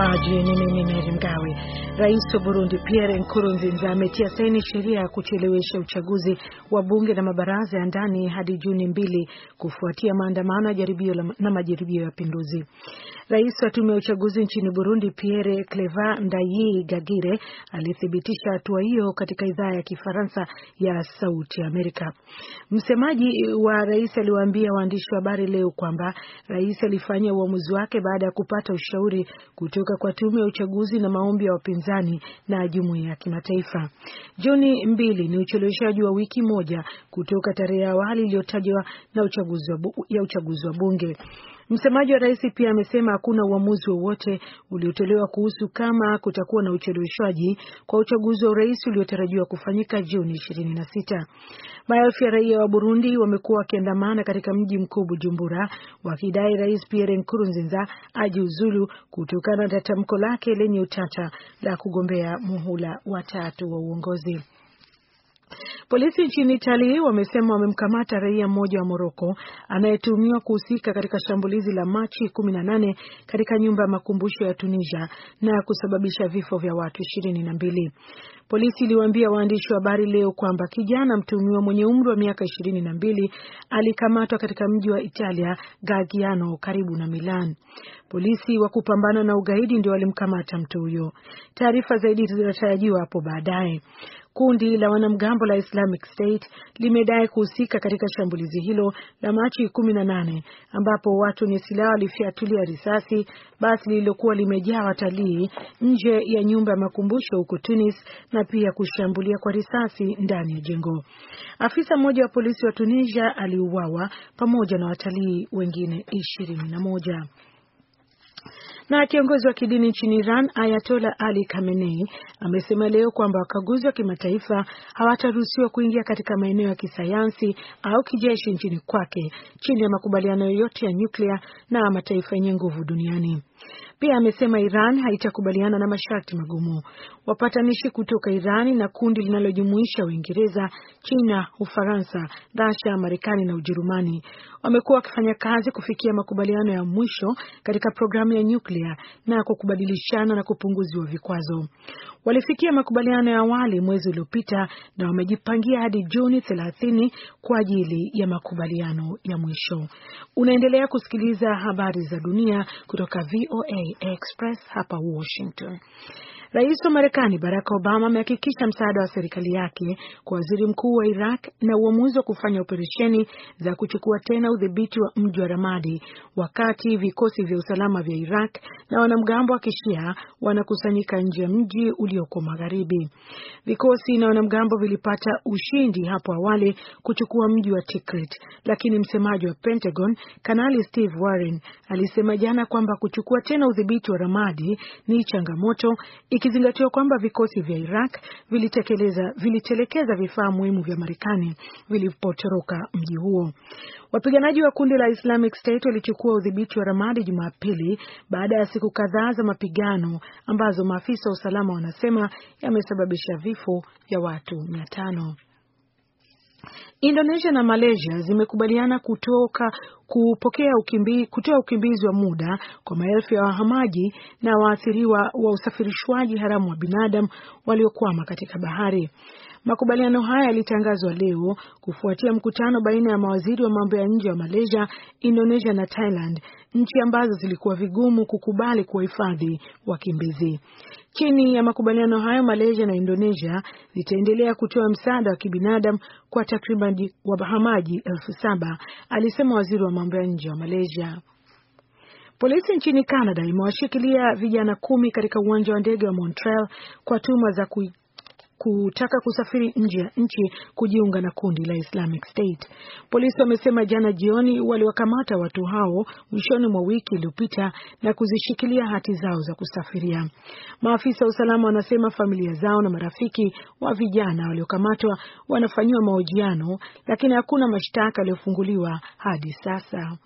Msomaji ni mimi Meri Mgawe. Rais wa Burundi Pierre Nkurunziza ametia saini sheria ya kuchelewesha uchaguzi wa bunge na mabaraza ya ndani hadi Juni mbili kufuatia maandamano ya jaribio na majaribio ya pinduzi. Rais wa tume ya uchaguzi nchini Burundi Pierre Cleva Ndayi Gagire alithibitisha hatua hiyo katika idhaa ya Kifaransa ya Sauti Amerika. Msemaji wa rais aliwaambia waandishi wa habari leo kwamba rais alifanya uamuzi wake baada ya kupata ushauri kutoka kwa tume ya uchaguzi na maombi ya wapinzani na jumuiya ya kimataifa. Juni mbili ni ucheleweshaji wa wiki moja kutoka tarehe ya awali iliyotajwa ya uchaguzi wa bunge. Msemaji wa rais pia amesema hakuna uamuzi wowote uliotolewa kuhusu kama kutakuwa na ucheleweshwaji kwa uchaguzi wa urais uliotarajiwa kufanyika Juni ishirini na sita. Maelfu ya raia wa Burundi wamekuwa wakiandamana katika mji mkuu Bujumbura wakidai rais Pierre Nkurunziza ajiuzulu kutokana na tamko lake lenye utata la kugombea muhula wa tatu wa uongozi. Polisi nchini Italia wamesema wamemkamata raia mmoja wa Moroko anayetuhumiwa kuhusika katika shambulizi la Machi kumi na nane katika nyumba ya makumbusho ya Tunisia na kusababisha vifo vya watu ishirini na mbili. Polisi iliwaambia waandishi wa habari leo kwamba kijana mtuhumiwa mwenye umri wa miaka ishirini na mbili alikamatwa katika mji wa Italia Gagiano karibu na Milan. Polisi wa kupambana na ugaidi ndio walimkamata mtu huyo. Taarifa zaidi zinatarajiwa hapo baadaye. Kundi la wanamgambo la Islamic State limedai kuhusika katika shambulizi hilo la Machi kumi na nane ambapo watu wenye silaha walifyatulia risasi basi lililokuwa limejaa watalii nje ya nyumba ya makumbusho huko Tunis na pia kushambulia kwa risasi ndani ya jengo. Afisa mmoja wa polisi wa Tunisia aliuawa pamoja na watalii wengine ishirini na kiongozi wa kidini nchini Iran Ayatola Ali Khamenei amesema leo kwamba wakaguzi wa kimataifa hawataruhusiwa kuingia katika maeneo ya kisayansi au kijeshi nchini kwake chini ya makubaliano yoyote ya nyuklia na mataifa yenye nguvu duniani. Pia amesema Iran haitakubaliana na masharti magumu. Wapatanishi kutoka Irani na kundi linalojumuisha Uingereza, China, Ufaransa, Russia, Marekani na Ujerumani wamekuwa wakifanya kazi kufikia makubaliano ya mwisho katika programu ya nyuklia na kwa na kupunguziwa vikwazo. Walifikia makubaliano ya awali mwezi uliopita na wamejipangia hadi Juni thelathini kwa ajili ya makubaliano ya mwisho. Unaendelea kusikiliza habari za dunia kutoka VOA Express hapa Washington. Rais wa Marekani Barack Obama amehakikisha msaada wa serikali yake kwa waziri mkuu wa Iraq na uamuzi wa kufanya operesheni za kuchukua tena udhibiti wa mji wa Ramadi wakati vikosi vya usalama vya Iraq na wanamgambo wa Kishia wanakusanyika nje ya mji ulioko magharibi. Vikosi na wanamgambo vilipata ushindi hapo awali kuchukua mji wa Tikrit, lakini msemaji wa Pentagon Kanali Steve Warren alisema jana kwamba kuchukua tena udhibiti wa Ramadi ni changamoto ikizingatiwa kwamba vikosi vya Iraq vilitekeleza vilitelekeza vifaa muhimu vya Marekani vilipotoroka mji huo. Wapiganaji wa kundi la Islamic State walichukua udhibiti wa Ramadi Jumapili baada ya siku kadhaa za mapigano ambazo maafisa wa usalama wanasema yamesababisha vifo vya watu mia tano. Indonesia na Malaysia zimekubaliana kutoka kupokea ukimbi, kutoa ukimbizi wa muda kwa maelfu ya wahamaji na waathiriwa wa usafirishwaji haramu wa binadamu waliokwama katika bahari. Makubaliano haya yalitangazwa leo kufuatia mkutano baina ya mawaziri wa mambo ya nje wa Malaysia, Indonesia na Thailand, nchi ambazo zilikuwa vigumu kukubali kuwahifadhi wakimbizi. Chini ya makubaliano hayo, Malaysia na Indonesia zitaendelea kutoa msaada wa kibinadamu kwa takriban wahamaji elfu saba, alisema waziri wa mambo ya nje wa Malaysia. Polisi nchini Canada imewashikilia vijana kumi katika uwanja wa ndege wa Montreal kwa tuhuma za kutaka kusafiri nje ya nchi kujiunga na kundi la Islamic State. Polisi wamesema jana jioni waliwakamata watu hao mwishoni mwa wiki iliyopita na kuzishikilia hati zao za kusafiria. Maafisa wa usalama wanasema familia zao na marafiki wa vijana waliokamatwa wanafanyiwa mahojiano, lakini hakuna mashtaka yaliyofunguliwa hadi sasa.